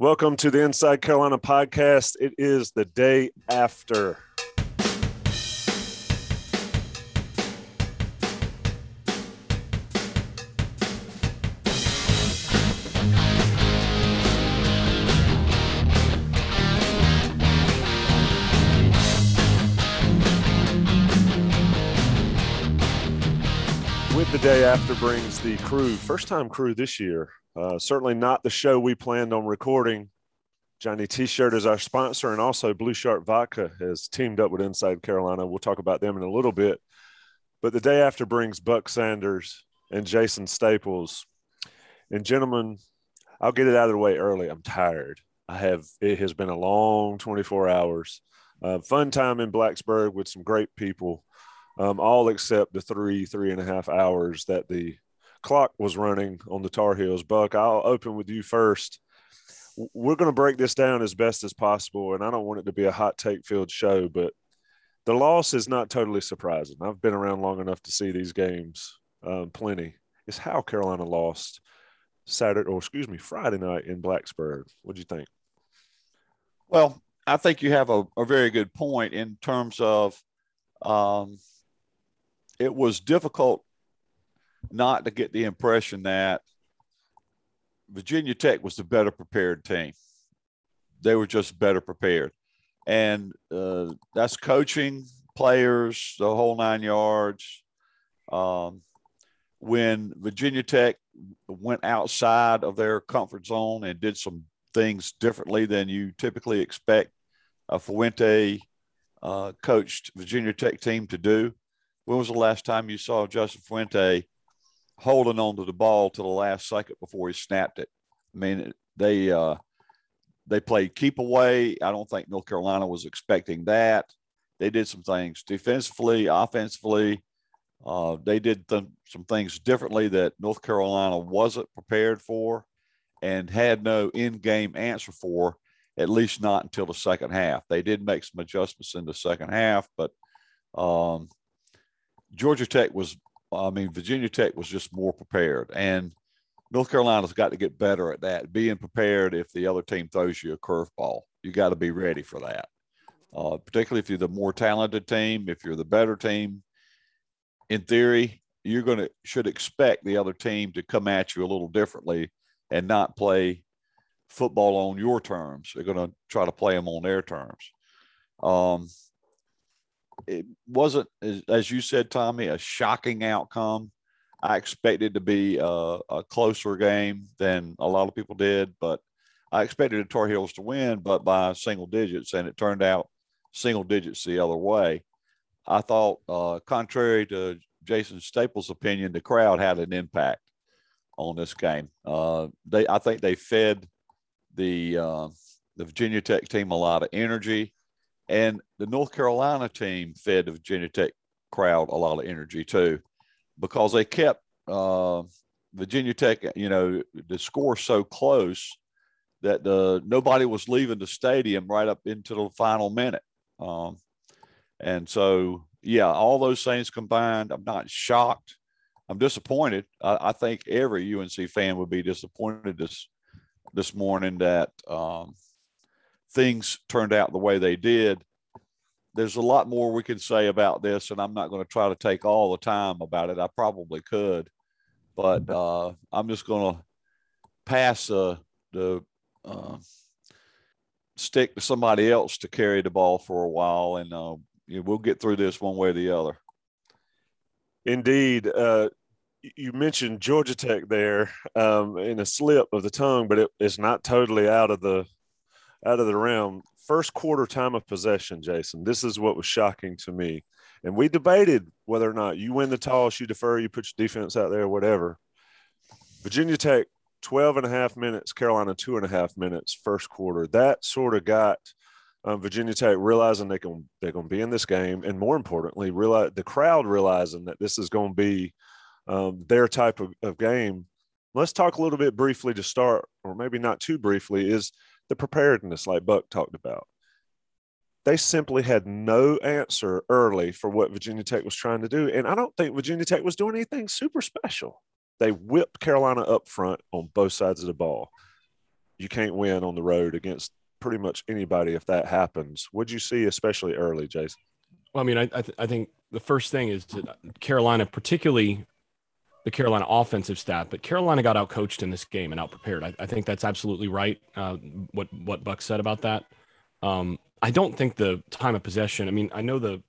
Welcome to the Inside Carolina podcast. It is the day after. Day after brings the crew, first time crew this year. Uh, certainly not the show we planned on recording. Johnny T-shirt is our sponsor, and also Blue Shark Vodka has teamed up with Inside Carolina. We'll talk about them in a little bit. But the day after brings Buck Sanders and Jason Staples. And gentlemen, I'll get it out of the way early. I'm tired. I have it has been a long 24 hours. Uh, fun time in Blacksburg with some great people um, all except the three, three and a half hours that the clock was running on the Tar Heels. Buck, I'll open with you first. We're going to break this down as best as possible, and I don't want it to be a hot take filled show, but the loss is not totally surprising. I've been around long enough to see these games um, plenty. It's how Carolina lost Saturday, or excuse me, Friday night in Blacksburg. What do you think? Well, I think you have a, a very good point in terms of um, it was difficult not to get the impression that Virginia Tech was the better prepared team. They were just better prepared. And uh, that's coaching, players, the whole nine yards. Um, when Virginia Tech went outside of their comfort zone and did some things differently than you typically expect a Fuente uh, coached Virginia Tech team to do, when was the last time you saw Justin Fuente holding on to the ball to the last second before he snapped it? I mean, they uh, they played keep away. I don't think North Carolina was expecting that. They did some things defensively, offensively. Uh, they did th- some things differently that North Carolina wasn't prepared for and had no in-game answer for, at least not until the second half. They did make some adjustments in the second half, but um, Georgia Tech was, I mean, Virginia Tech was just more prepared. And North Carolina's got to get better at that, being prepared if the other team throws you a curveball. You got to be ready for that, uh, particularly if you're the more talented team, if you're the better team. In theory, you're going to should expect the other team to come at you a little differently and not play football on your terms. They're going to try to play them on their terms. Um, it wasn't, as you said, Tommy, a shocking outcome. I expected to be a, a, closer game than a lot of people did, but I expected the Tar Heels to win, but by single digits, and it turned out single digits the other way. I thought, uh, contrary to Jason Staples' opinion, the crowd had an impact on this game. Uh, they, I think, they fed the uh, the Virginia Tech team a lot of energy. And the North Carolina team fed the Virginia Tech crowd a lot of energy too, because they kept uh, Virginia Tech, you know, the score so close that the nobody was leaving the stadium right up into the final minute. Um, and so, yeah, all those things combined, I'm not shocked. I'm disappointed. I, I think every UNC fan would be disappointed this this morning that um, things turned out the way they did. There's a lot more we can say about this, and I'm not going to try to take all the time about it. I probably could, but uh, I'm just going to pass uh, the uh, stick to somebody else to carry the ball for a while, and uh, you know, we'll get through this one way or the other. Indeed. Uh, you mentioned Georgia Tech there um, in a slip of the tongue, but it, it's not totally out of the out of the realm. First quarter time of possession, Jason. This is what was shocking to me. And we debated whether or not you win the toss, you defer, you put your defense out there, whatever. Virginia Tech, 12 and a half minutes, Carolina, two and a half minutes, first quarter. That sort of got um, Virginia Tech realizing they can, they're going to be in this game. And more importantly, realize the crowd realizing that this is going to be um, their type of, of game. Let's talk a little bit briefly to start, or maybe not too briefly, is – the preparedness, like Buck talked about. They simply had no answer early for what Virginia Tech was trying to do. And I don't think Virginia Tech was doing anything super special. They whipped Carolina up front on both sides of the ball. you can't win on the road against pretty much anybody if that happens. What'd you see, especially early, Jason? Well, I mean, I I, th- I think the first thing is that Carolina, particularly the Carolina offensive staff, but Carolina got out coached in this game and out prepared. I, I think that's absolutely right. Uh, what what Buck said about that. Um, I don't think the time of possession. I mean, I know the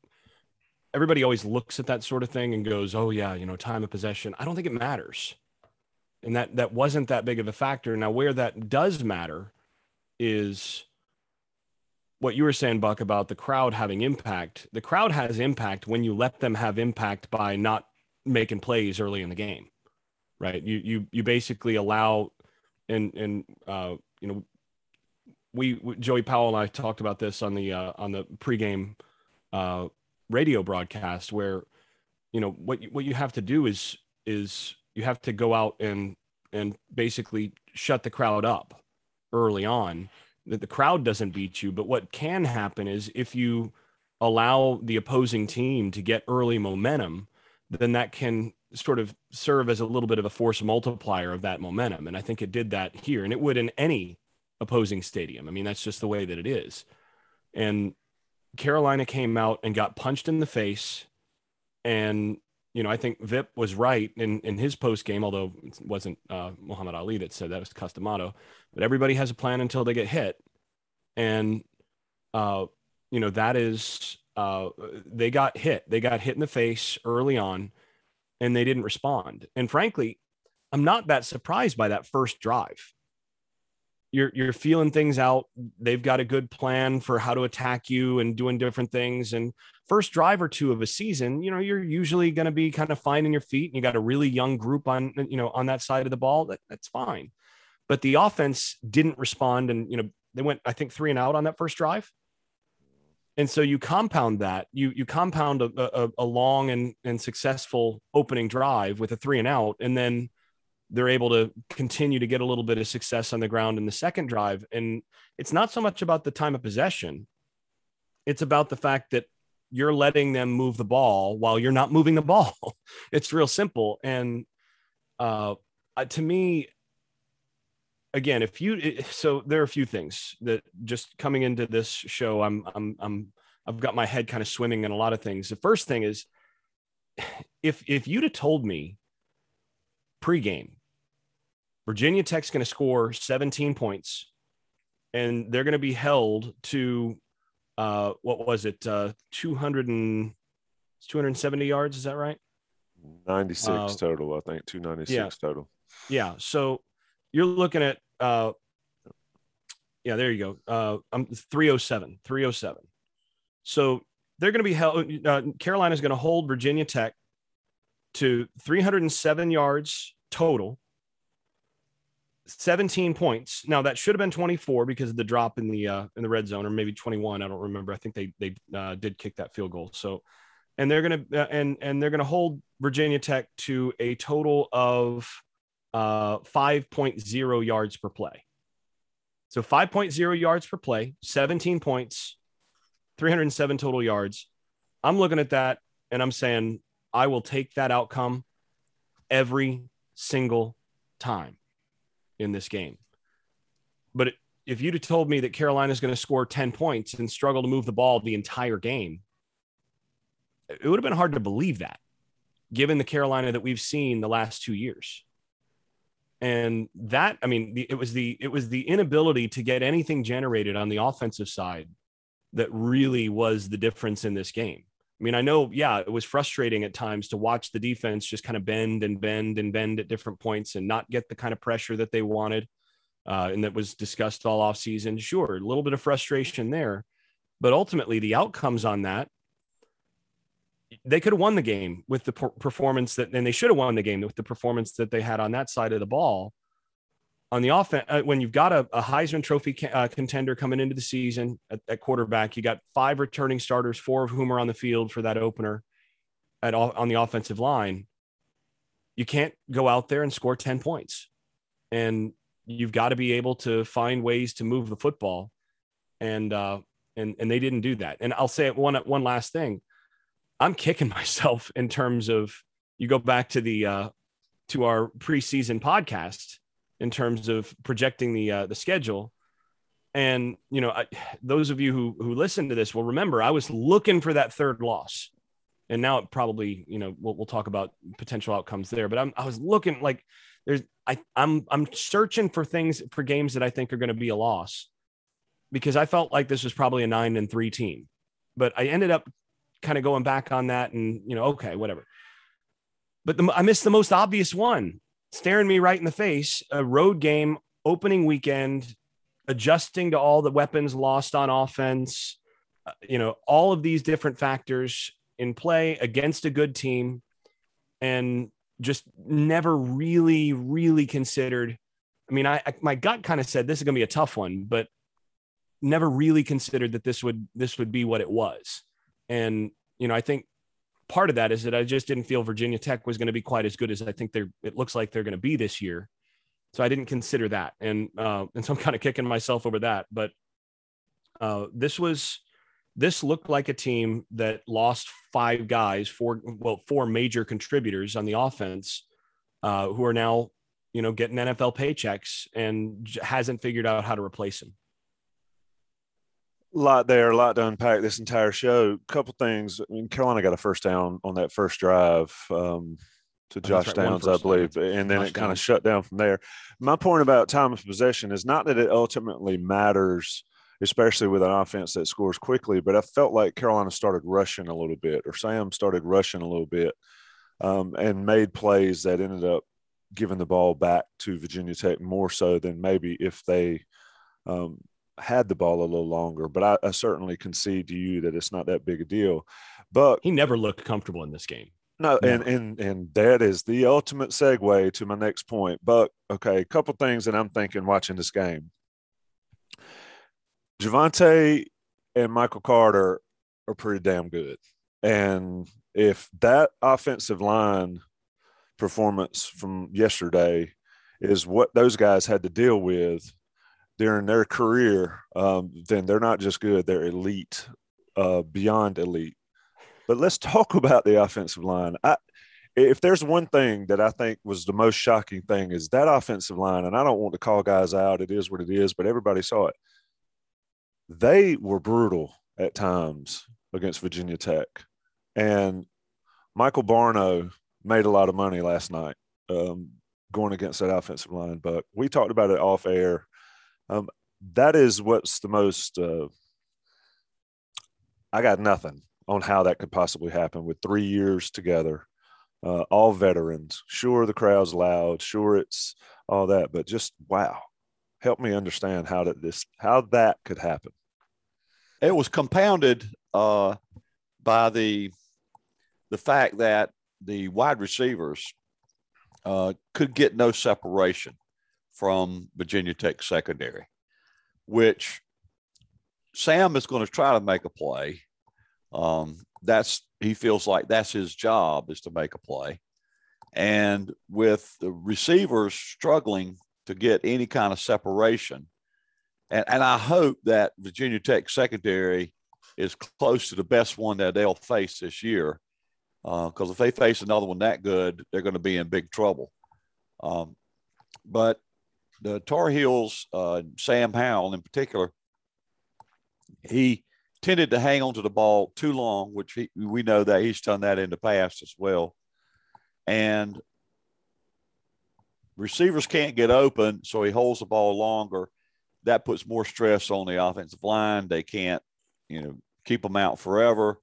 everybody always looks at that sort of thing and goes, "Oh yeah, you know, time of possession." I don't think it matters, and that that wasn't that big of a factor. Now, where that does matter is what you were saying, Buck, about the crowd having impact. The crowd has impact when you let them have impact by not making plays early in the game, right? You you you basically allow, and and uh, you know, we Joey Powell and I talked about this on the uh, on the pregame uh, radio broadcast, where you know what you, what you have to do is is you have to go out and and basically shut the crowd up early on that the crowd doesn't beat you but what can happen is if you allow the opposing team to get early momentum then that can sort of serve as a little bit of a force multiplier of that momentum. And I think it did that here, and it would in any opposing stadium. I mean, that's just the way that it is. And Carolina came out and got punched in the face. And, you know, I think Vip was right in, in his post game, although it wasn't uh, Muhammad Ali that said that was Cus D'Amato. But everybody has a plan until they get hit. And, uh, you know, that is uh, they got hit. They got hit in the face early on, and they didn't respond. And frankly, I'm not that surprised by that first drive. You're you're feeling things out. They've got a good plan for how to attack you and doing different things. And first drive or two of a season, you know, you're usually going to be kind of finding your feet. And you got a really young group on you know on that side of the ball. That, that's fine. But the offense didn't respond, and you know they went I think three and out on that first drive and so you compound that you you compound a, a, a, long and, and successful opening drive with a three and out and then they're able to continue to get a little bit of success on the ground in the second drive. And it's not so much about the time of possession. It's about the fact that you're letting them move the ball while you're not moving the ball. It's real simple. And uh, to me again, if you so there are a few things that just coming into this show, I'm I'm I'm I've got my head kind of swimming in a lot of things. The first thing is if if you'd have told me pregame, Virginia Tech's going to score 17 points, and they're going to be held to uh, what was it, uh, 200 and 270 yards? Is that right? 96 uh, total, I think. 296 yeah. total. Yeah. So you're looking at uh yeah there you go. Uh i'm 307 307 so they're going to be held uh, carolina's going to hold virginia tech to 307 yards total 17 points. Now that should have been 24 because of the drop in the uh in the red zone or maybe 21 i don't remember. I think they they uh, did kick that field goal. So and they're going to uh, and and they're going to hold virginia tech to a total of uh, 5.0 yards per play. So 5.0 yards per play, 17 points, 307 total yards. I'm looking at that and I'm saying I will take that outcome every single time in this game. But if you'd have told me that Carolina is going to score 10 points and struggle to move the ball the entire game, it would have been hard to believe that given the Carolina that we've seen the last two years and that i mean it was the it was the inability to get anything generated on the offensive side that really was the difference in this game. I mean i know yeah it was frustrating at times to watch the defense just kind of bend and bend and bend at different points and not get the kind of pressure that they wanted uh, and that was discussed all off season sure a little bit of frustration there but ultimately the outcomes on that they could have won the game with the performance that, and they should have won the game with the performance that they had on that side of the ball. On the offense, uh, when you've got a, a Heisman Trophy ca- uh, contender coming into the season at, at, quarterback, you got five returning starters, four of whom are on the field for that opener at all, on the offensive line. You can't go out there and score 10 points. And you've got to be able to find ways to move the football. And, uh, and, and they didn't do that. And I'll say one, one last thing I'm kicking myself in terms of you go back to the uh, to our preseason podcast in terms of projecting the uh, the schedule. And you know, I, those of you who who listen to this will remember I was looking for that third loss, and now it probably you know we'll, we'll talk about potential outcomes there. But I'm, I was looking like there's I I'm I'm searching for things for games that I think are going to be a loss because I felt like this was probably a nine and three team, but I ended up kind of going back on that and you know okay whatever. But the, I missed the most obvious one, staring me right in the face. A road game opening weekend, adjusting to all the weapons lost on offense. Uh, you know all of these different factors in play against a good team, and just never really, really considered. I mean, I, I my gut kind of said this is going to be a tough one, but never really considered that this would this would be what it was. And you know, I think part of that is that I just didn't feel Virginia Tech was going to be quite as good as I think they're. It looks like they're going to be this year, so I didn't consider that, and uh, and so I'm kind of kicking myself over that. But uh, this was this looked like a team that lost five guys, four well, four major contributors on the offense, uh, who are now you know getting NFL paychecks and hasn't figured out how to replace them. Lot there, a lot to unpack this entire show. A couple things. I mean, Carolina got a first down on that first drive um, to Josh right, Downs, I believe, and then Josh it kind of shut down from there. My point about time of possession is not that it ultimately matters especially with an offense that scores quickly. But I felt like Carolina started rushing a little bit, or Sam started rushing a little bit, um, and made plays that ended up giving the ball back to Virginia Tech more so than maybe if they um, had the ball a little longer. But I, I, certainly concede to you that it's not that big a deal. But he never looked comfortable in this game. No, and and and that is the ultimate segue to my next point. But okay, a couple things that I'm thinking watching this game. Javonte and Michael Carter are pretty damn good. And if that offensive line performance from yesterday is what those guys had to deal with during their career, um, then they're not just good, they're elite, uh, beyond elite. But let's talk about the offensive line. I, if there's one thing that I think was the most shocking thing is that offensive line, and I don't want to call guys out, it is what it is, but everybody saw it they were brutal at times against Virginia Tech. And Michael Barno made a lot of money last night um, going against that offensive line. But we talked about it off air. Um, that is what's the most. Uh, I got nothing on how that could possibly happen with three years together, uh, all veterans. Sure, the crowd's loud. Sure, it's all that, but just wow. Help me understand how that this how that could happen. It was compounded uh, by the the fact that the wide receivers uh, could get no separation from Virginia Tech secondary, which Sam is going to try to make a play. Um, that's he feels like that's his job is to make a play, and with the receivers struggling to get any kind of separation, and, and I hope that Virginia Tech secondary is close to the best one that they'll face this year. Because uh, if they face another one that good, they're going to be in big trouble. Um, but the Tar Heels, uh, Sam Howell in particular, he tended to hang on to the ball too long, which he, we know that he's done that in the past as well. And receivers can't get open, so he holds the ball longer that puts more stress on the offensive line. They can't, you know, keep them out forever.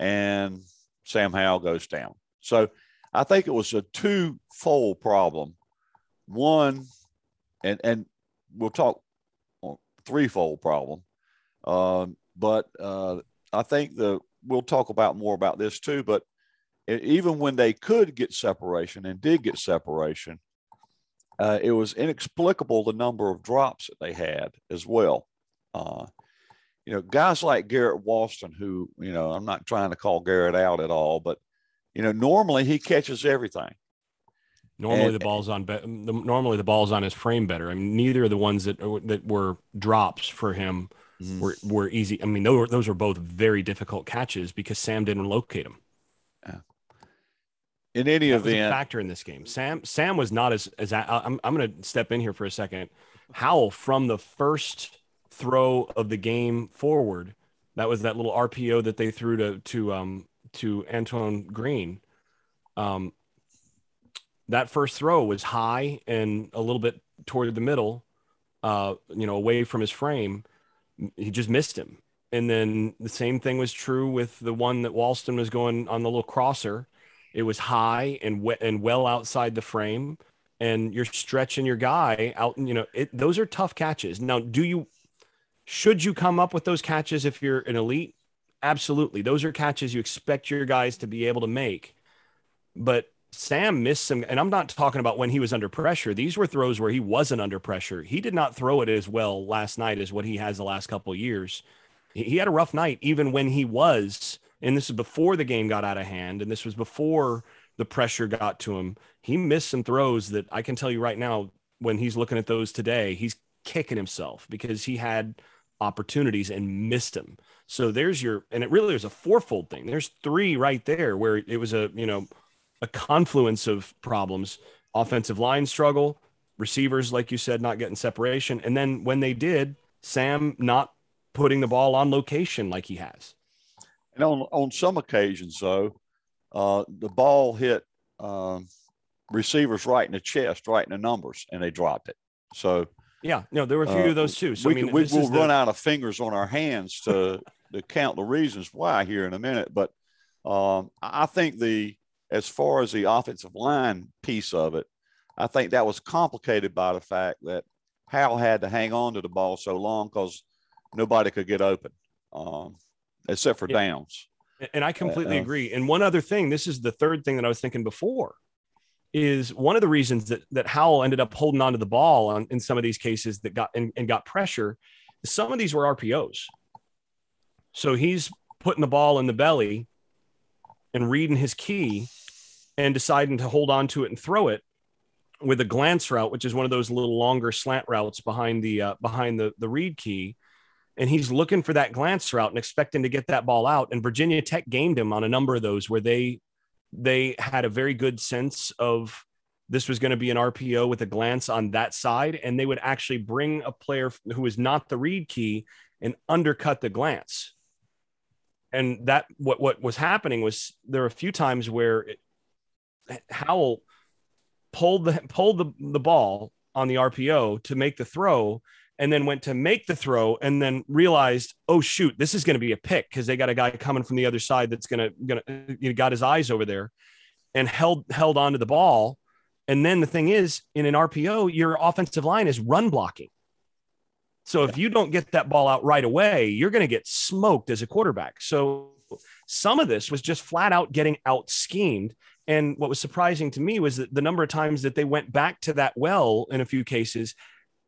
And Sam Howell goes down. So I think it was a two-fold problem. One, and and we'll talk on threefold problem. Um, but uh, I think the we'll talk about more about this too. But even when they could get separation and did get separation, uh, it was inexplicable the number of drops that they had as well. Uh, you know, guys like Garrett Walston, who, you know, I'm not trying to call Garrett out at all, but, you know, normally he catches everything. Normally and, the ball's on. Be- normally the ball's on his frame better. I mean, neither of the ones that that were drops for him mm-hmm. were were easy. I mean, those were, those were both very difficult catches because Sam didn't locate them. in any that event, factor in this game. Sam Sam was not as as I'm I'm going to step in here for a second. Howell from the first throw of the game forward, that was that little RPO that they threw to to um to Antoine Green. Um, that first throw was high and a little bit toward the middle, uh, you know, away from his frame. He just missed him. And then the same thing was true with the one that Walston was going on the little crosser. It was high and and well outside the frame, and you're stretching your guy out. You know, it, those are tough catches. Now, do you should you come up with those catches if you're an elite? Absolutely, those are catches you expect your guys to be able to make. But Sam missed some, and I'm not talking about when he was under pressure. These were throws where he wasn't under pressure. He did not throw it as well last night as what he has the last couple years. He had a rough night, even when he was, and this is before the game got out of hand, and this was before the pressure got to him. He missed some throws that I can tell you right now, when he's looking at those today, he's kicking himself because he had opportunities and missed them. So there's your, and it really was a fourfold thing. There's three right there where it was a, you know, a confluence of problems offensive line struggle, receivers, like you said, not getting separation. And then when they did, Sam not putting the ball on location like he has. And on, on some occasions, though, uh, the ball hit um, receivers right in the chest, right in the numbers, and they dropped it. So, yeah, no, there were a few uh, of those too. So, we I mean, we will run the... out of fingers on our hands to, to count the reasons why here in a minute. But um, I think the as far as the offensive line piece of it, I think that was complicated by the fact that Howell had to hang on to the ball so long because nobody could get open, um, except for yeah. downs. And I completely uh, agree. And one other thing, this is the third thing that I was thinking before, is one of the reasons that that Howell ended up holding on to the ball on, in some of these cases that got and, and got pressure. Some of these were RPOs. So he's putting the ball in the belly and reading his key and deciding to hold on to it and throw it with a glance route, which is one of those little longer slant routes behind the uh, behind the the read key. And he's looking for that glance route and expecting to get that ball out. And Virginia Tech gained him on a number of those where they they had a very good sense of this was going to be an RPO with a glance on that side, and they would actually bring a player who was not the read key and undercut the glance. And that what what was happening was there were a few times where it, Howell pulled the pulled the, the ball on the RPO to make the throw and then went to make the throw and then realized, oh shoot, this is going to be a pick because they got a guy coming from the other side that's going to going to got his eyes over there and held held onto the ball. And then the thing is, in an RPO, your offensive line is run blocking. So if you don't get that ball out right away, you're going to get smoked as a quarterback. So some of this was just flat out getting out schemed and what was surprising to me was that the number of times that they went back to that well in a few cases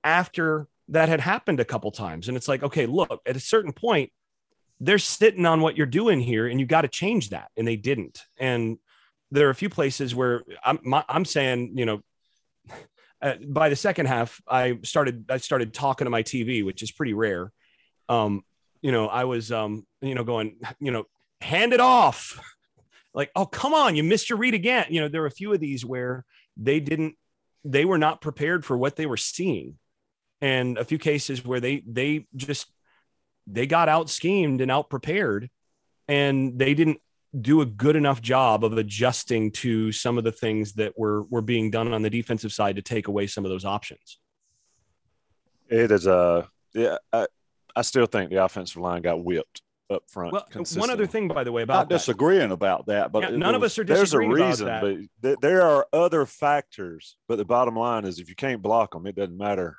after that had happened a couple times. And it's like, okay, look, at a certain point, they're sitting on what you're doing here and you got to change that. And they didn't. And there are a few places where I'm, my, I'm saying, you know, uh, by the second half, I started, I started talking to my TV, which is pretty rare. Um, you know, I was, um, you know, going, you know, hand it off like, oh, come on, you missed your read again. You know, there are a few of these where they didn't, they were not prepared for what they were seeing. And a few cases where they, they just, they got out schemed and out prepared and they didn't do a good enough job of adjusting to some of the things that were, were being done on the defensive side to take away some of those options. It is a, yeah, I, I still think the offensive line got whipped up front. Well, one other thing, by the way, about not that. disagreeing about that, but yeah, none of us are disagreeing There's a reason, but th- there are other factors. But the bottom line is, if you can't block them, it doesn't matter.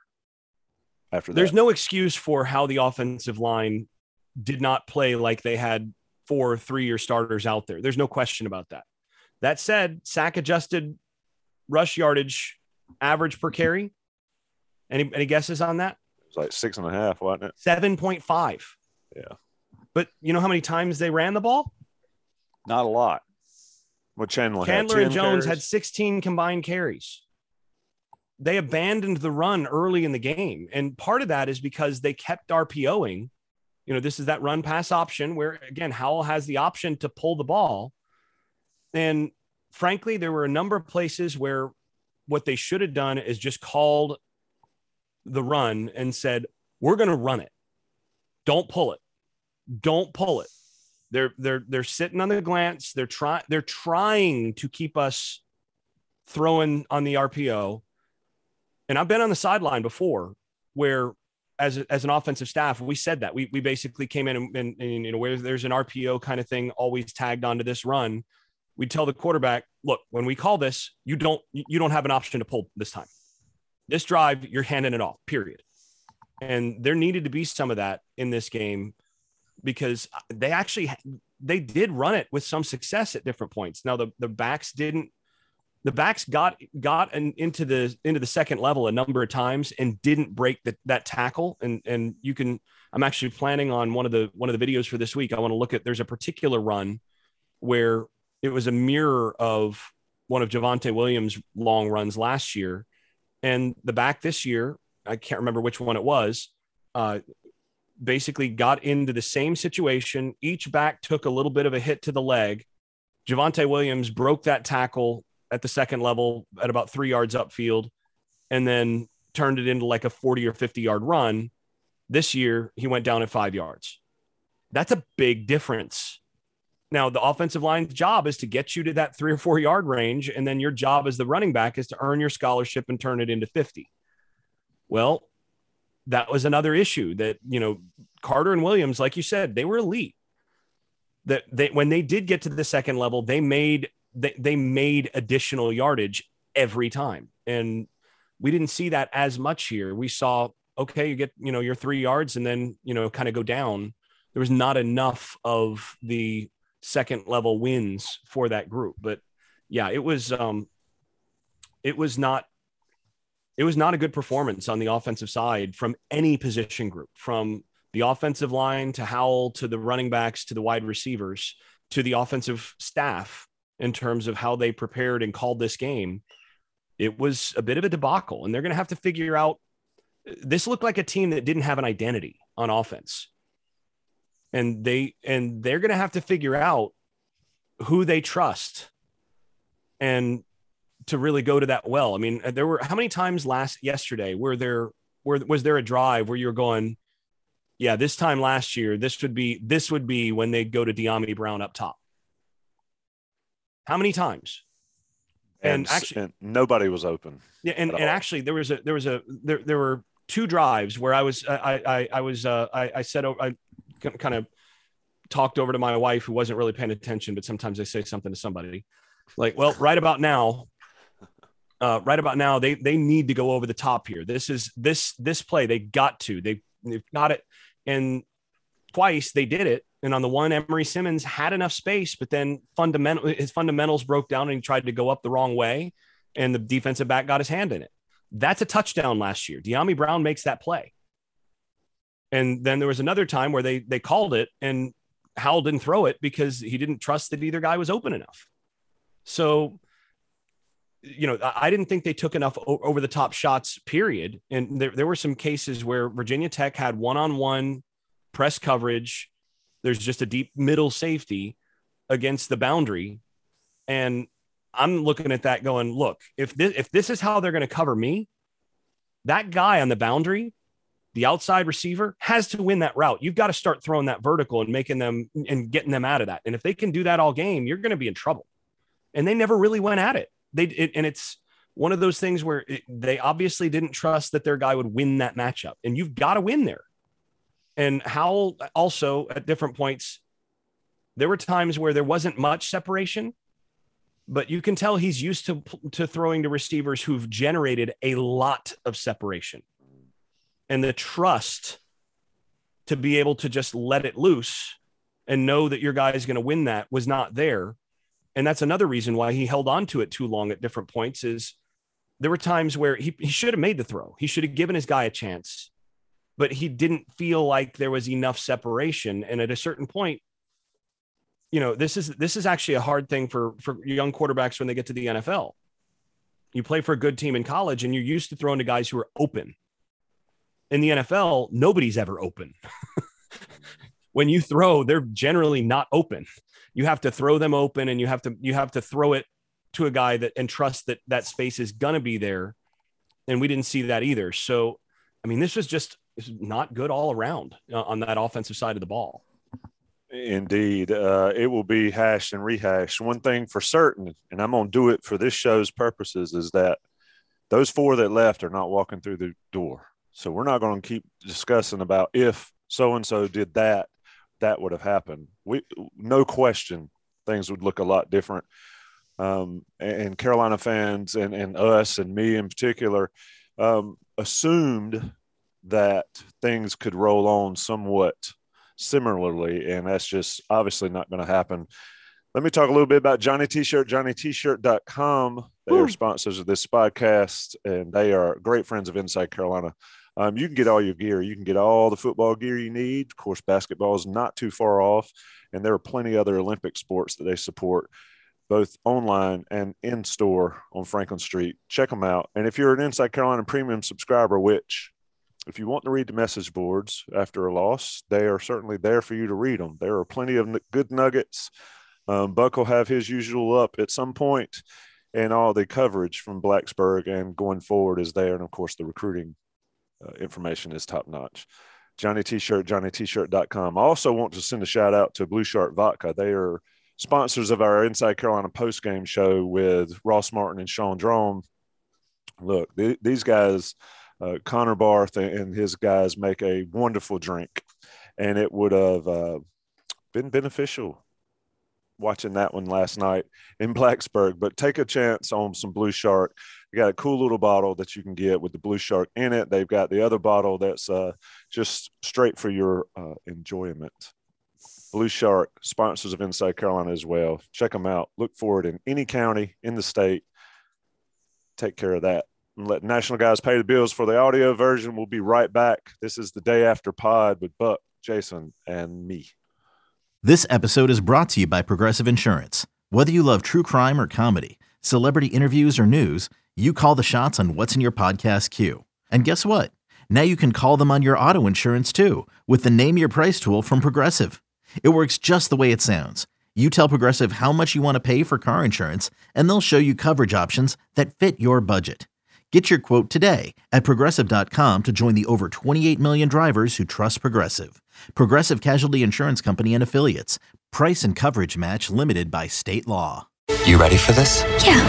After that. there's no excuse for how the offensive line did not play like they had four three-year starters out there. There's no question about that. That said, sack adjusted rush yardage average per carry. Any any guesses on that? It's like six and a half, wasn't it? Seven point five. Yeah. But you know how many times they ran the ball? Not a lot. What Chandler? Chandler and Jones carries? had 16 combined carries. They abandoned the run early in the game, and part of that is because they kept RPOing. You know, this is that run pass option where again Howell has the option to pull the ball, and frankly, there were a number of places where what they should have done is just called the run and said, "We're going to run it. Don't pull it. Don't pull it." They're they're they're sitting on the glance. They're trying they're trying to keep us throwing on the RPO. And I've been on the sideline before where as, a, as an offensive staff, we said that we, we basically came in and, and, and, you know, where there's an RPO kind of thing always tagged onto this run. We tell the quarterback, look, when we call this, you don't, you don't have an option to pull this time. This drive, you're handing it off, period. And there needed to be some of that in this game because uh, they actually, they did run it with some success at different points. Now the, the backs didn't the backs got got an, into the into the second level a number of times and didn't break the, that tackle. And and you can i'm actually planning on one of the one of the videos for this week. I want to look at there's a particular run where it was a mirror of one of Javonte Williams long runs last year. And the back this year i can't remember which one it was uh, basically got into the same situation. Each back took a little bit of a hit to the leg. Javonte Williams broke that tackle at the second level at about three yards upfield and then turned it into like a 40 or 50 yard run. This year, he went down at five yards. That's a big difference. Now, the offensive line's job is to get you to that three or four yard range. And then your job as the running back is to earn your scholarship and turn it into 50. Well, that was another issue that, you know, Carter and Williams, like you said, they were elite. That they, when they did get to the second level, they made they, they made additional yardage every time. And we didn't see that as much here. We saw, okay, you get, you know, your three yards and then, you know, kind of go down. There was not enough of the second level wins for that group. But yeah, it was, um, it was not, it was not a good performance on the offensive side from any position group, from the offensive line to Howell to the running backs to the wide receivers to the offensive staff in terms of how they prepared and called this game, it was a bit of a debacle. And they're going to have to figure out this looked like a team that didn't have an identity on offense. And they and they're going to have to figure out who they trust and to really go to that well. I mean, uh, there were how many times last yesterday were there where was there a drive where you're going, yeah, this time last year, this would be this would be when they go to Dyami Brown up top. How many times? And, and actually, and nobody was open. Yeah, and, and actually, there was a there was a there there were two drives where I was I I I was uh, I I said I kind of talked over to my wife who wasn't really paying attention, but sometimes I say something to somebody like, well, right about now, uh, right about now, they they need to go over the top here. This is this this play they got to they they've got it, and twice they did it, and on the one, Emery Simmons had enough space, but then fundamental his fundamentals broke down and he tried to go up the wrong way, and the defensive back got his hand in it. That's a touchdown last year. Dyami Brown makes that play. And then there was another time where they they called it and Howell didn't throw it because he didn't trust that either guy was open enough. So, you know, I didn't think they took enough over the top shots, period. And there, there were some cases where Virginia Tech had one on one press coverage there's just a deep middle safety against the boundary. And I'm looking at that going, look, if this, if this is how they're going to cover me, that guy on the boundary, the outside receiver has to win that route. You've got to start throwing that vertical and making them and getting them out of that. And if they can do that all game, you're going to be in trouble. And they never really went at it. They it, and it's one of those things where it, they obviously didn't trust that their guy would win that matchup. And you've got to win there. And Howell also at different points, there were times where there wasn't much separation, but you can tell he's used to, to throwing to receivers who've generated a lot of separation. And the trust to be able to just let it loose and know that your guy is going to win that was not there. And that's another reason why he held on to it too long at different points is there were times where he, he should have made the throw. He should have given his guy a chance but he didn't feel like there was enough separation. And at a certain point, you know, this is this is actually a hard thing for for young quarterbacks when they get to the NFL. You play for a good team in college and you're used to throwing to guys who are open. In the NFL, nobody's ever open. when you throw, they're generally not open. You have to throw them open and you have to you have to throw it to a guy that and trust that that space is to be there. And we didn't see that either. So, I mean, this was just not good all around uh, on that offensive side of the ball. Indeed. Uh, it will be hashed and rehashed. One thing for certain, and I'm going to do it for this show's purposes, is that those four that left are not walking through the door. So we're not going to keep discussing about if so and so did that, that would have happened. We, no question, things would look a lot different. Um, and Carolina fans and, and us and me in particular um, assumed that things could roll on somewhat similarly, and that's just obviously not going to happen. Let me talk a little bit about Johnny T-shirt, johnnytshirt.com. They are sponsors of this podcast, and they are great friends of Inside Carolina. Um, you can get all your gear. You can get all the football gear you need. Of course, basketball is not too far off, and there are plenty of other Olympic sports that they support, both online and in store on Franklin Street. Check them out. And if you're an Inside Carolina premium subscriber, which if you want to read the message boards after a loss, they are certainly there for you to read them. There are plenty of good nuggets. Um, Buck will have his usual up at some point, and all the coverage from Blacksburg and going forward is there. And of course, the recruiting uh, information is top notch. Johnny T-shirt, JohnnyT-shirt.com. I also want to send a shout out to Blue Shark Vodka. They are sponsors of our Inside Carolina post game show with Ross Martin and Sean Drone. Look, th- these guys uh, Connor Barth and his guys make a wonderful drink, and it would have uh, been beneficial watching that one last night in Blacksburg. But take a chance on some Blue Shark. You got a cool little bottle that you can get with the Blue Shark in it. They've got the other bottle that's uh, just straight for your uh, enjoyment. Blue Shark, sponsors of Inside Carolina as well. Check them out. Look for it in any county in the state. Take care of that and let National Guys pay the bills for the audio version. We'll be right back. This is the day after pod with Buck, Jason, and me. This episode is brought to you by Progressive Insurance. Whether you love true crime or comedy, celebrity interviews or news, you call the shots on what's in your podcast queue. And guess what? Now you can call them on your auto insurance too with the Name Your Price tool from Progressive. It works just the way it sounds. You tell Progressive how much you want to pay for car insurance, and they'll show you coverage options that fit your budget. Get your quote today at progressive.com to join the over 28 million drivers who trust Progressive. Progressive Casualty Insurance Company and Affiliates. Price and coverage match limited by state law. You ready for this? Yeah.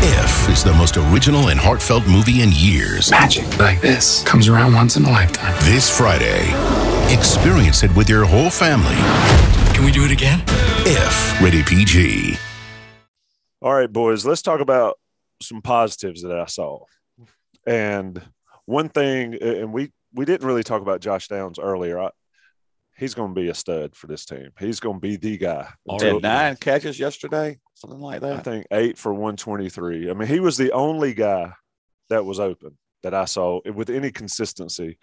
If is the most original and heartfelt movie in years. Magic like this comes around once in a lifetime. This Friday, experience it with your whole family. Can we do it again? If rated PG. All right, boys, let's talk about some positives that I saw. And one thing, and we we didn't really talk about Josh Downs earlier. I, he's going to be a stud for this team. He's going to be the guy. Until, nine catches yesterday, something like that. I think eight for 123. I mean, he was the only guy that was open that I saw with any consistency.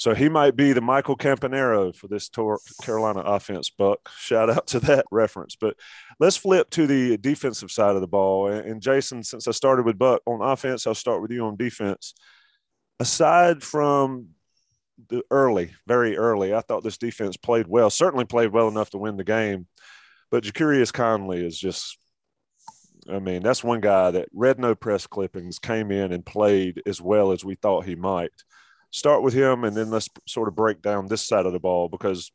So he might be the Michael Campanaro for this Carolina offense, Buck. Shout out to that reference. But let's flip to the defensive side of the ball. And Jason, since I started with Buck on offense, I'll start with you on defense. Aside from the early, very early, I thought this defense played well, certainly played well enough to win the game. But Ja'Qurious Conley is just I mean, that's one guy that read no press clippings, came in and played as well as we thought he might start with him and then let's sort of break down this side of the ball because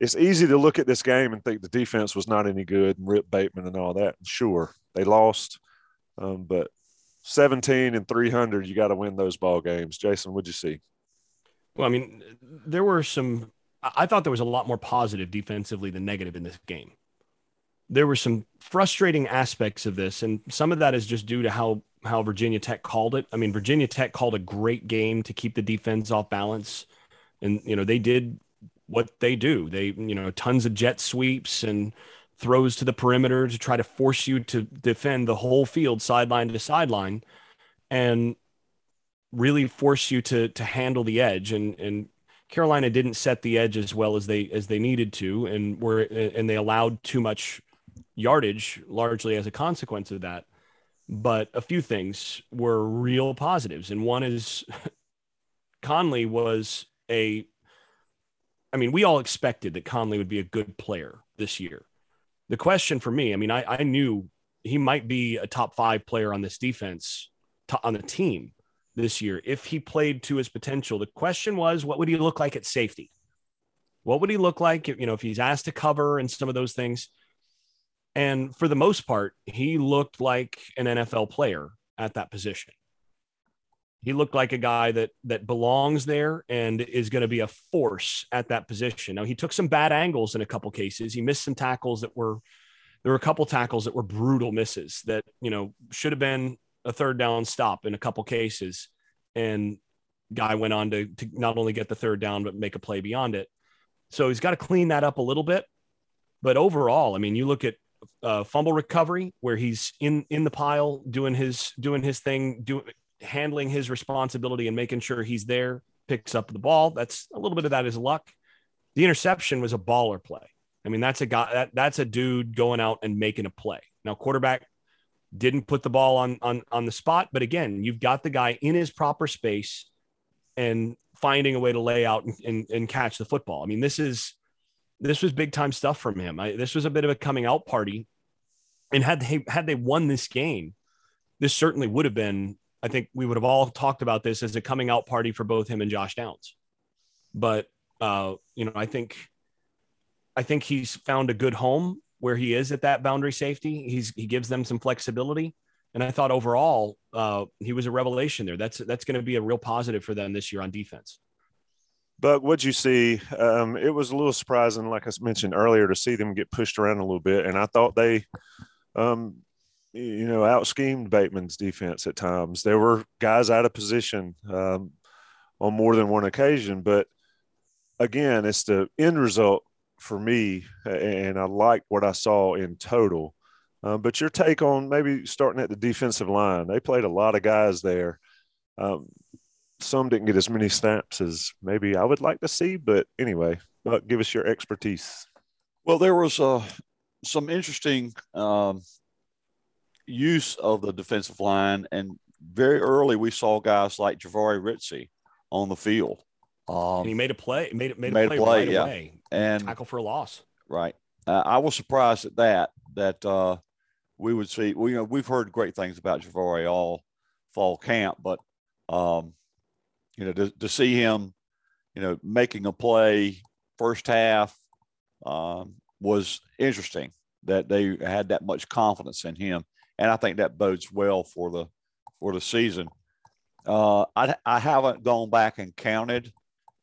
it's easy to look at this game and think the defense was not any good and Rip Bateman and all that. Sure, they lost, um, but 17 and 300, you got to win those ball games. Jason, what'd you see? Well, I mean, there were some. I thought there was a lot more positive defensively than negative in this game. There were some frustrating aspects of this, and some of that is just due to how how Virginia Tech called it. I mean, Virginia Tech called a great game to keep the defense off balance. And, you know, they did what they do. They, you know, tons of jet sweeps and throws to the perimeter to try to force you to defend the whole field sideline to sideline and really force you to to handle the edge and and Carolina didn't set the edge as well as they as they needed to and were and they allowed too much yardage largely as a consequence of that but a few things were real positives. And one is Conley was a, I mean, we all expected that Conley would be a good player this year. The question for me, I mean, I, I knew he might be a top five player on this defense on the team this year if he played to his potential. The question was, what would he look like at safety? What would he look like you know, if he's asked to cover and some of those things? And for the most part, he looked like an NFL player at that position. He looked like a guy that that belongs there and is going to be a force at that position. Now he took some bad angles in a couple cases. He missed some tackles that were there were a couple tackles that were brutal misses that you know should have been a third down stop in a couple cases, and guy went on to, to not only get the third down but make a play beyond it. So he's got to clean that up a little bit. But overall, I mean, you look at uh, fumble recovery where he's in in the pile doing his doing his thing, doing handling his responsibility and making sure he's there, picks up the ball. That's a little bit of that is luck. The interception was a baller play. I mean, that's a guy that that's a dude going out and making a play. Now, quarterback didn't put the ball on on on the spot, but again, you've got the guy in his proper space and finding a way to lay out and, and, and catch the football. I mean, this is this was big time stuff from him. I, this was a bit of a coming out party, and had they had they won this game, this certainly would have been. I think we would have all talked about this as a coming out party for both him and Josh Downs. But uh, you know, I think I think he's found a good home where he is at that boundary safety. He's he gives them some flexibility, and I thought overall uh, he was a revelation there. That's that's going to be a real positive for them this year on defense. But what'd you see? Um, it was a little surprising, like I mentioned earlier, to see them get pushed around a little bit. And I thought they, um, you know, out schemed Bateman's defense at times. There were guys out of position um, on more than one occasion. But again, it's the end result for me. And I like what I saw in total. Um, but your take on maybe starting at the defensive line, they played a lot of guys there. Um, some didn't get as many snaps as maybe I would like to see. But anyway, but give us your expertise. Well, there was uh, some interesting um, use of the defensive line, and very early we saw guys like Javari Ritzie on the field. Um, and he made a play, made it, made, made a play, a play right yeah. away, and tackle for a loss. Right. Uh, I was surprised at that. That uh, we would see. We you know we've heard great things about Javari all fall camp, but um, you know, to, to see him, you know, making a play first half um, was interesting that they had that much confidence in him. And I think that bodes well for the, for the season. Uh, I, I haven't gone back and counted,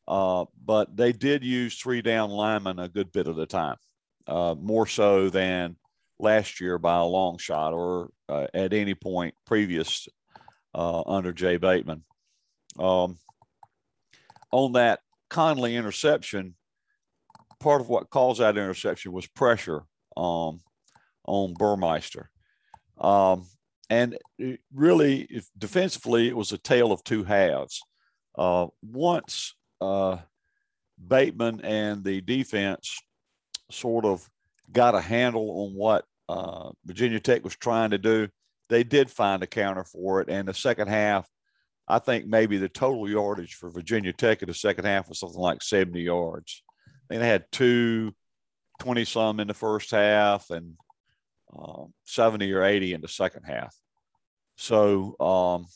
uh, but they did use three down linemen a good bit of the time, uh, more so than last year by a long shot or uh, at any point previous uh, under Jay Bateman. Um, on that Conley interception, part of what caused that interception was pressure um, on Burmester. Um, and really, defensively, it was a tale of two halves. Uh, once uh, Bateman and the defense sort of got a handle on what uh, Virginia Tech was trying to do, they did find a counter for it. And the second half, I think maybe the total yardage for Virginia Tech in the second half was something like 70 yards. I think they had two 20 some in the first half and um, 70 or 80 in the second half. So, um,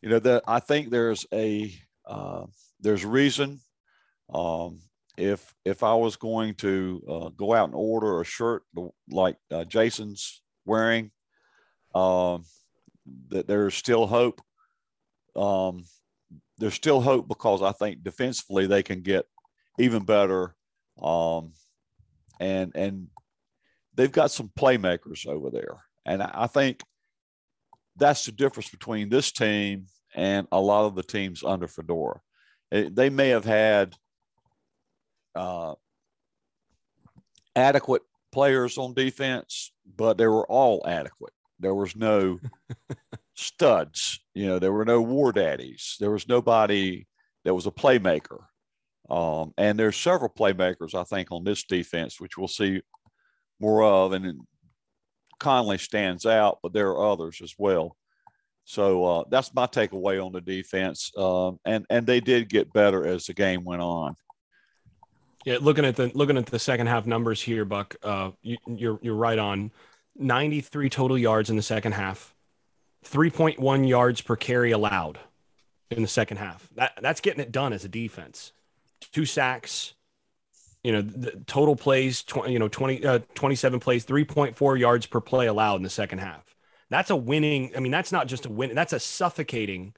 you know, that I think there's a uh, there's reason. Um, if if I was going to uh, go out and order a shirt like uh, Jason's wearing, um, that there's still hope um, there's still hope because I think defensively they can get even better. Um, and and they've got some playmakers over there, and I think that's the difference between this team and a lot of the teams under Fedora. It, they may have had uh, adequate players on defense, but they were all adequate. There was no studs. You know, there were no war daddies. There was nobody that was a playmaker. Um, and there's several playmakers, I think, on this defense, which we'll see more of. And Conley stands out, but there are others as well. So uh, that's my takeaway on the defense. Um, and and they did get better as the game went on. Yeah, looking at the looking at the second half numbers here, Buck, uh, you, you're you're right on 93 total yards in the second half, 3.1 yards per carry allowed in the second half. That that's getting it done as a defense. Two sacks, you know, the total plays, 20, you know, 20, uh, 27 plays, 3.4 yards per play allowed in the second half. That's a winning. I mean, that's not just a win. That's a suffocating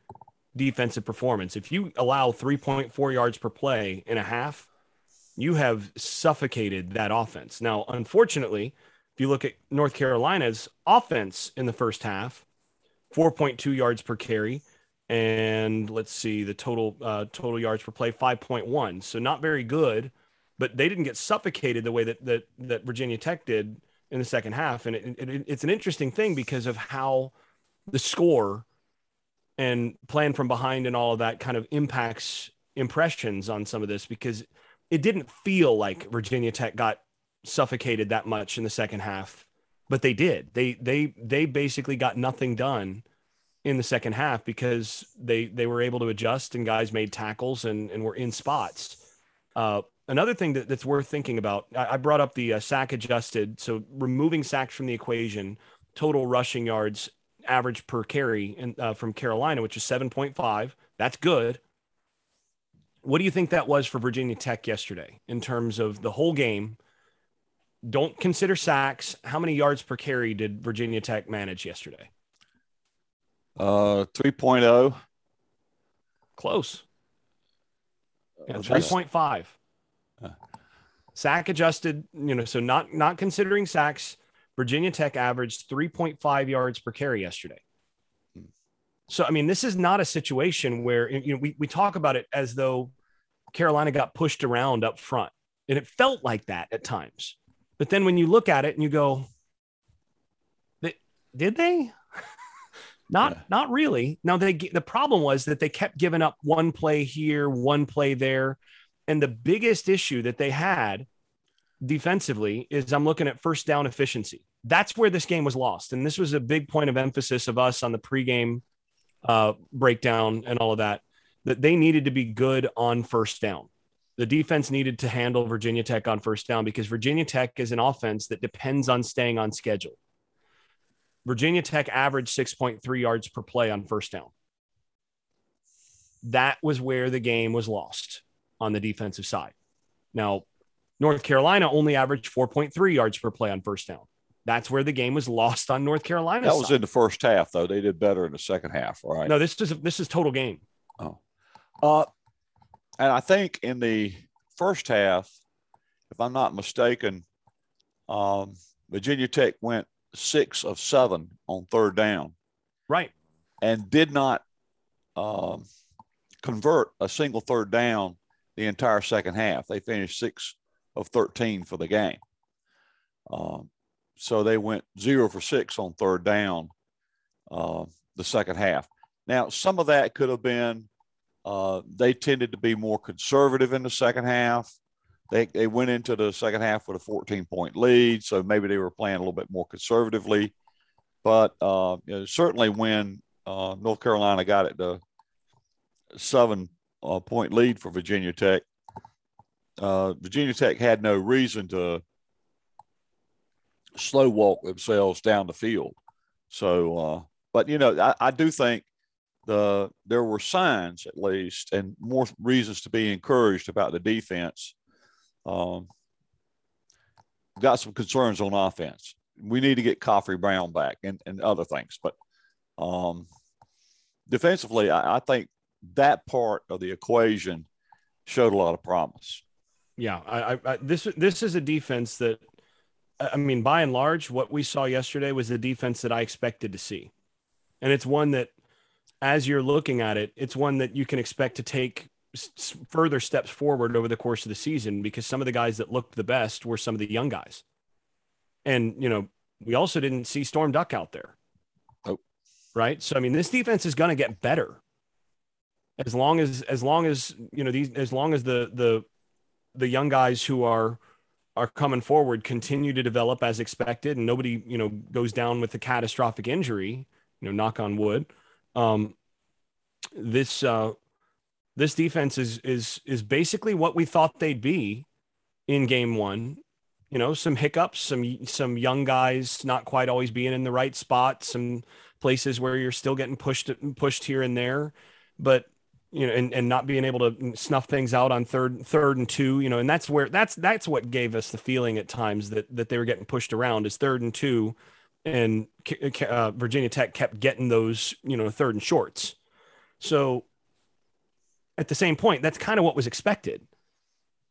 defensive performance. If you allow 3.4 yards per play in a half, you have suffocated that offense. Now, unfortunately, if you look at North Carolina's offense in the first half, 4.2 yards per carry, and let's see the total uh, total yards per play 5.1. So not very good, but they didn't get suffocated the way that that that Virginia Tech did in the second half. And it, it, it's an interesting thing because of how the score and playing from behind and all of that kind of impacts impressions on some of this because it didn't feel like Virginia Tech got suffocated that much in the second half, but they did. They they they basically got nothing done in the second half because they they were able to adjust and guys made tackles and and were in spots. Uh, another thing that, that's worth thinking about, I, I brought up the uh, sack adjusted, so removing sacks from the equation, total rushing yards average per carry in, uh, from Carolina, which is 7.5. That's good. What do you think that was for Virginia Tech yesterday in terms of the whole game? Don't consider sacks. How many yards per carry did Virginia Tech manage yesterday? Uh, 3.0. Close. Yeah, Okay. 3.5. Sack adjusted, you know, so not not considering sacks, Virginia Tech averaged 3.5 yards per carry yesterday. So I mean, this is not a situation where you know we, we talk about it as though Carolina got pushed around up front. And it felt like that at times. But then when you look at it and you go, did they? not Yeah. not really. Now they the problem was that they kept giving up one play here, one play there. And the biggest issue that they had defensively is I'm looking at first down efficiency. That's where this game was lost. And this was a big point of emphasis of us on the pregame uh, breakdown and all of that, that they needed to be good on first down. The defense needed to handle Virginia Tech on first down because Virginia Tech is an offense that depends on staying on schedule. Virginia Tech averaged 6.3 yards per play on first down. That was where the game was lost on the defensive side. Now, North Carolina only averaged 4.3 yards per play on first down. That's where the game was lost on North Carolina. That was in the first half, though. They did better in the second half, right? no, this is this is total game. Oh. Uh, and I think in the first half, if I'm not mistaken, um, Virginia Tech went six of seven on third down Right. and did not um, convert a single third down the entire second half. They finished six of 13 for the game. Um, so they went zero for six on third down uh, the second half. Now, some of that could have been uh, they tended to be more conservative in the second half. They, they went into the second half with a 14 point lead, so maybe they were playing a little bit more conservatively. But uh, you know, certainly when uh, North Carolina got it to seven uh, point lead for Virginia Tech, uh, Virginia Tech had no reason to slow walk themselves down the field. So, but you know, I, I do think the there were signs at least, and more reasons to be encouraged about the defense. Um, got some concerns on offense. We need to get Khafre Brown back and, and other things, but um, defensively, I, I think that part of the equation showed a lot of promise. Yeah, I, I, this this is a defense that, I mean, by and large, what we saw yesterday was the defense that I expected to see, and it's one that, as you're looking at it, it's one that you can expect to take s- further steps forward over the course of the season because some of the guys that looked the best were some of the young guys, and you know we also didn't see Storm Duck out there, Nope. right? So I mean, this defense is going to get better as long as as long as you know these as long as the the the young guys who are are coming forward continue to develop as expected and nobody you know goes down with a catastrophic injury you know knock on wood um this uh this defense is is is basically what we thought they'd be in game 1 you know, some hiccups, some some young guys not quite always being in the right spot, some places where you're still getting pushed pushed here and there, but you know, and, and not being able to snuff things out on third third and two, you know, and that's where that's that's what gave us the feeling at times that that they were getting pushed around is third and two, and uh, Virginia Tech kept getting those you know third and shorts. So at the same point, that's kind of what was expected.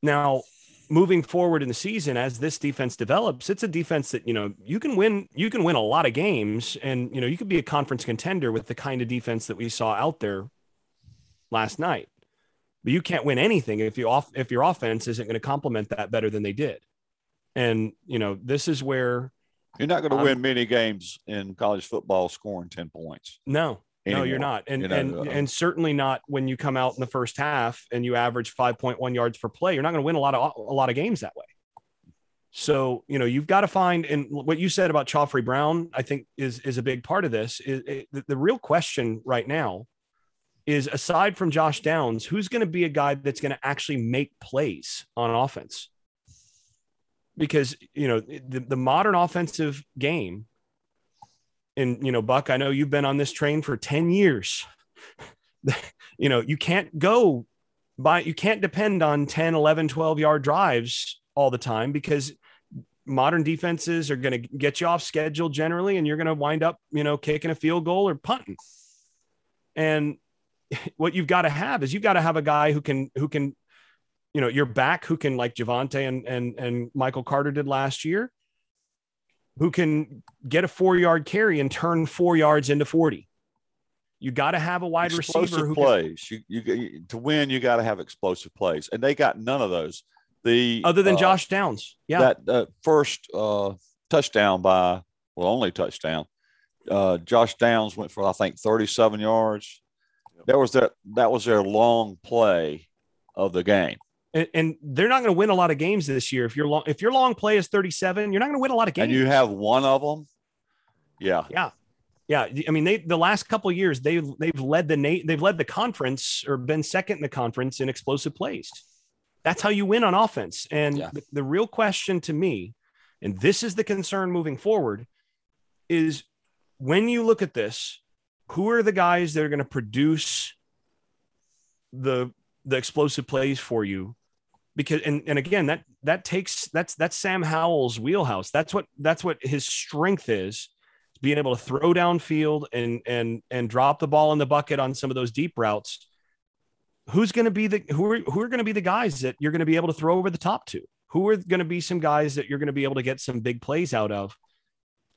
Now, moving forward in the season, as this defense develops, it's a defense that you know you can win. You can win a lot of games, and you know you could be a conference contender with the kind of defense that we saw out there last night. But you can't win anything if you off if your offense isn't going to complement that better than they did. And you know this is where you're not going to win many games in college football scoring ten points. No, Anymore. No, you're not. And you know, and uh, and certainly not when you come out in the first half and you average 5.1 yards per play. You're not going to win a lot of a lot of games that way. So, you know, you've got to find and what you said about Khafre Brown, I think is is a big part of this. Is it, the, the real question right now is aside from Josh Downs, who's going to be a guy that's going to actually make plays on offense? Because, you know, the, the modern offensive game and you know buck i know you've been on this train for 10 years. You know you can't go by you can't depend on 10 11 12 yard drives all the time because modern defenses are going to get you off schedule generally and you're going to wind up you know kicking a field goal or punting. And what you've got to have is you've got to have a guy who can who can you know your back who can like Javonte and and and Michael Carter did last year who can get a four yard carry and turn four yards into 40. You got to have a wide explosive receiver who plays. Can, you, you to win, you got to have explosive plays, and they got none of those. The other than uh, Josh Downs, yeah, that uh, first uh, touchdown by well, only touchdown. Uh, Josh Downs went for I think 37 yards. That was that that was their long play of the game and, and they're not going to win a lot of games this year. If your long if your long play is 37, you're not going to win a lot of games. And you have one of them. Yeah. Yeah. Yeah, I mean, they the last couple years they've they've led the Nate they've led the conference or been second in the conference in explosive plays. That's how you win on offense. And yeah. the, the real question to me, and this is the concern moving forward, is when you look at this, who are the guys that are going to produce the the explosive plays for you because and, and again that that takes that's that's Sam Howell's wheelhouse. That's what that's what his strength is being able to throw downfield and and and drop the ball in the bucket on some of those deep routes. Who's going to be the who are who are going to be the guys that you're going to be able to throw over the top to? Who are going to be some guys that you're going to be able to get some big plays out of?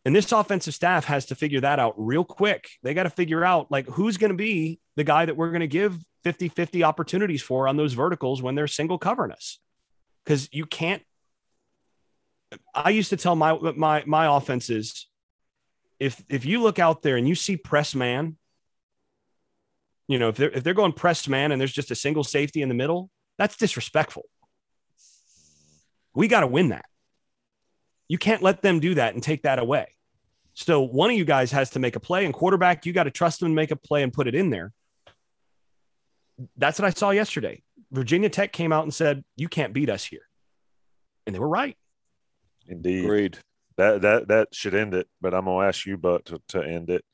And this offensive staff has to figure that out real quick. They got to figure out like who's going to be the guy that we're going to give 50 50 opportunities for on those verticals when they're single covering us. Because you can't. I used to tell my my my offenses, if if you look out there and you see press man, you know if they're if they're going press man and there's just a single safety in the middle, that's disrespectful. We got to win that. You can't let them do that and take that away. So one of you guys has to make a play, and quarterback, you got to trust them to make a play and put it in there that's what I saw yesterday. Virginia Tech came out and said, "You can't beat us here," and they were right. Indeed, agreed. That that that should end it. But I'm gonna ask you, but to, to end it.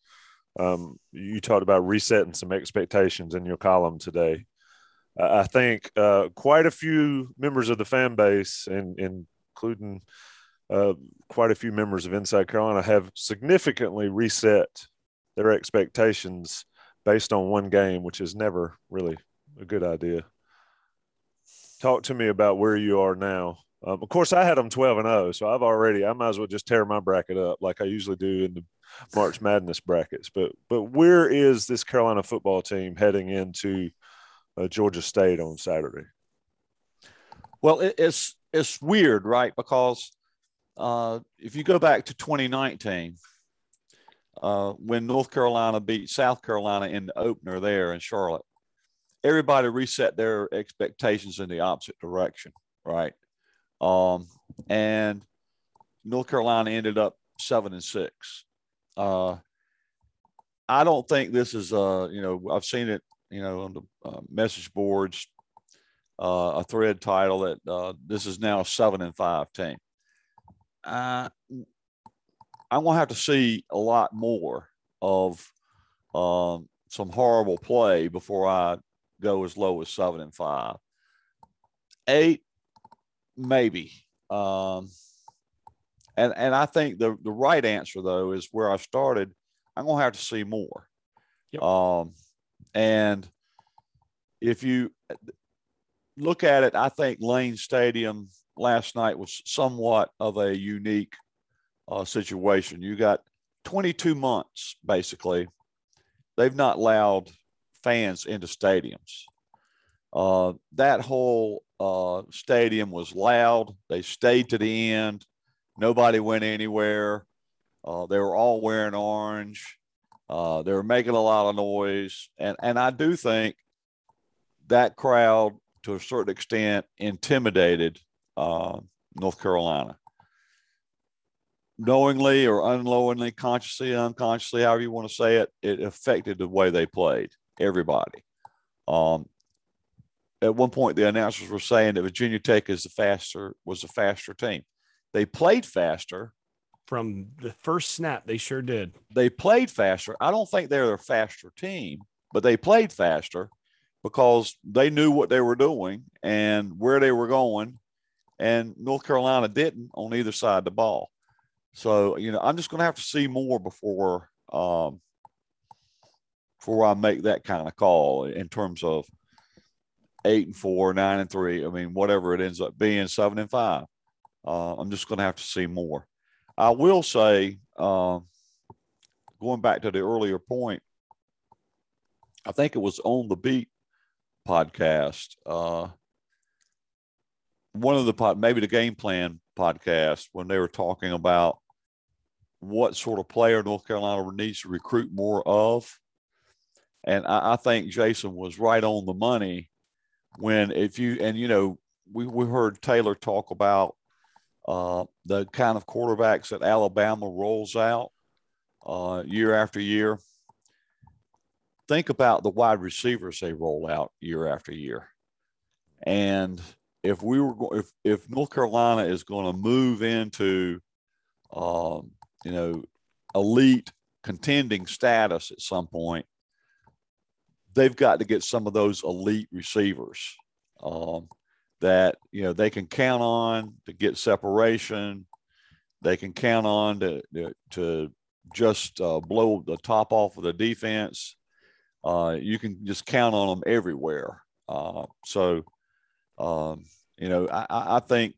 Um, you talked about resetting some expectations in your column today. Uh, I think uh, quite a few members of the fan base, and, and including uh, quite a few members of Inside Carolina, have significantly reset their expectations based on one game, which is never really a good idea. Talk to me about where you are now. Um, of course, I had them 12 and 0, so I've already, I might as well just tear my bracket up like I usually do in the March Madness brackets. But, but where is this Carolina football team heading into uh, Georgia State on Saturday? Well, it, it's, it's weird, right? Because uh, if you go back to 2019, uh, when North Carolina beat South Carolina in the opener there in Charlotte, everybody reset their expectations in the opposite direction, right? Um, and North Carolina ended up seven and six. Uh, I don't think this is, uh, you know, I've seen it, you know, on the uh, message boards, uh, a thread title that uh, this is now a seven and five team. Uh, I'm gonna have to see a lot more of um, some horrible play before I go as low as seven and five. Eight, maybe. Um, and and I think the the right answer though is where I started. I'm gonna have to see more. Yep. Um, and if you look at it, I think Lane Stadium last night was somewhat of a unique uh, situation. You got 22 months basically. They've not allowed fans into stadiums. Uh, that whole uh, stadium was loud. They stayed to the end. Nobody went anywhere. Uh, they were all wearing orange. Uh, they were making a lot of noise, and and I do think that crowd, to a certain extent, intimidated uh, North Carolina, knowingly or unknowingly, consciously, unconsciously, however you want to say it. It affected the way they played. Everybody. Um, at one point, the announcers were saying that Virginia Tech is the faster was the faster team. They played faster. From the first snap, they sure did. They played faster. I don't think they're a faster team, but they played faster because they knew what they were doing and where they were going. And North Carolina didn't on either side the ball. So, you know, I'm just going to have to see more before um, before I make that kind of call in terms of eight and four, nine and three. I mean, whatever it ends up being, seven and five. Uh, I'm just going to have to see more. I will say, uh, going back to the earlier point, I think it was on the beat podcast. Uh, one of the pod, maybe the game plan podcast, when they were talking about what sort of player North Carolina needs to recruit more of. And I, I think Jason was right on the money when if you and you know we we heard Taylor talk about uh, the kind of quarterbacks that Alabama rolls out uh, year after year. Think about the wide receivers they roll out year after year, and if we were if if North Carolina is going to move into um, you know elite contending status at some point, they've got to get some of those elite receivers um, that you know they can count on to get separation. They can count on to to just uh, blow the top off of the defense. Uh, you can just count on them everywhere. Uh, so, um, you know, I, I think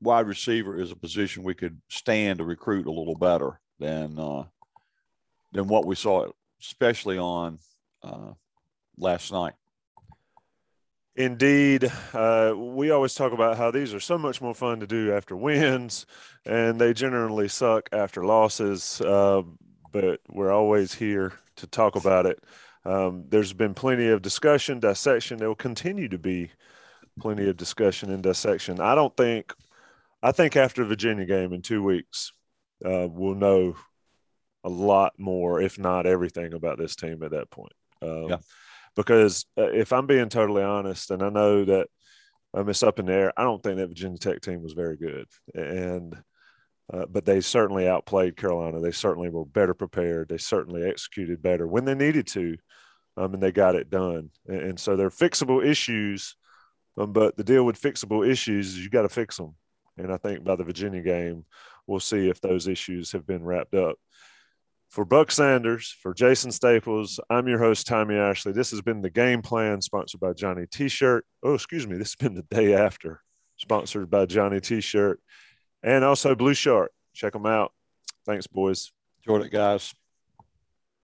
wide receiver is a position we could stand to recruit a little better than uh, than what we saw, especially on uh, last night. Indeed. Uh, we always talk about how these are so much more fun to do after wins, and they generally suck after losses, uh, but we're always here to talk about it. Um, there's been plenty of discussion, dissection. There will continue to be plenty of discussion and dissection. I don't think, I think after the Virginia game in two weeks, uh, we'll know a lot more, if not everything, about this team at that point. Um, yeah because uh, if I'm being totally honest, and I know that um, it's up in the air, I don't think that Virginia Tech team was very good, and uh, but they certainly outplayed Carolina. They certainly were better prepared. They certainly executed better when they needed to, um, and they got it done. And, and so they're fixable issues, um, but the deal with fixable issues is you got to fix them. And I think by the Virginia game, we'll see if those issues have been wrapped up. For Buck Sanders, for Jason Staples, I'm your host, Tommy Ashley. This has been the game plan sponsored by Johnny T shirt. Oh, excuse me. This has been the day after sponsored by Johnny T shirt and also Blue Shark. Check them out. Thanks, boys. Enjoyed it, guys.